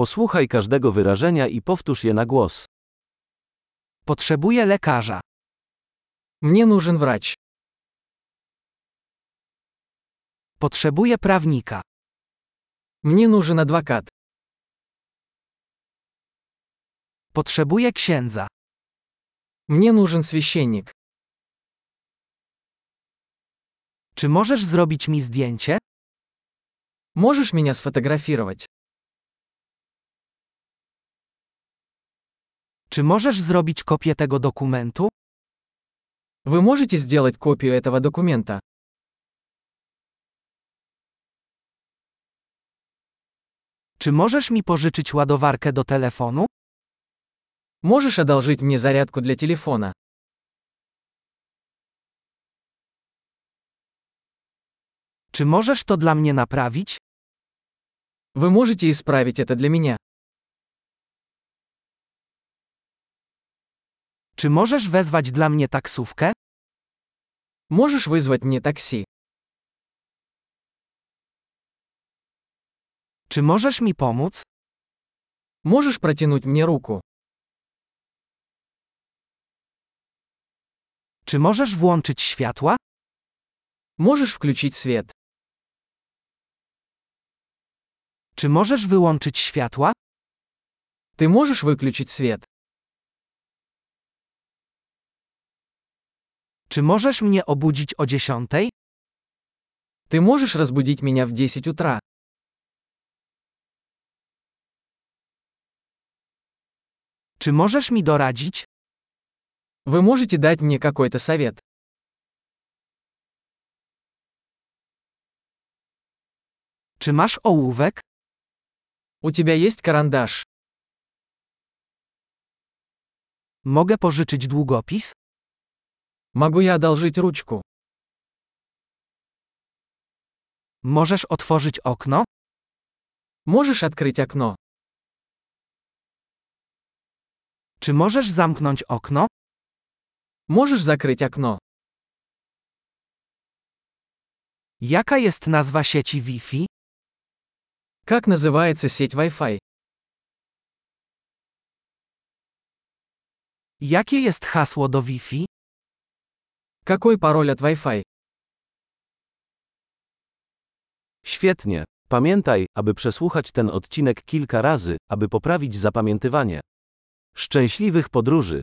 Posłuchaj każdego wyrażenia i powtórz je na głos. Potrzebuję lekarza. Мне нужен врач. Potrzebuję prawnika. Мне нужен адвокат. Potrzebuję księdza. Мне нужен священник. Czy możesz zrobić mi zdjęcie? Можешь меня сфотографировать? Czy możesz zrobić kopię tego dokumentu? Вы можете сделать копию этого документа? Czy możesz mi pożyczyć ładowarkę do telefonu? Можешь одолжить мне зарядку для телефона? Czy możesz to dla mnie naprawić? Вы можете исправить это для меня? Czy możesz wezwać dla mnie taksówkę? Можешь вызвать мне такси? Czy możesz mi pomóc? Можешь протянуть мне руку? Czy możesz włączyć światła? Можешь включить свет? Czy możesz wyłączyć światła? Ты можешь выключить свет? Czy możesz mnie obudzić o dziesiątej? Ты можешь разбудить меня в 10 утра? Czy możesz mi doradzić? Вы можете дать мне какой-то совет? Czy masz ołówek? У тебя есть карандаш? Mogę pożyczyć długopis? Могу я одолжить ручку? Możesz otworzyć okno? Можешь открыть окно? Czy możesz zamknąć okno? Можешь закрыть окно? Jaka jest nazwa sieci Wi-Fi? Как называется сеть Wi-Fi? Jakie jest hasło do Wi-Fi? Какой пароль от Wi-Fi? Świetnie. Pamiętaj, aby przesłuchać ten odcinek kilka razy, aby poprawić zapamiętywanie. Szczęśliwych podróży!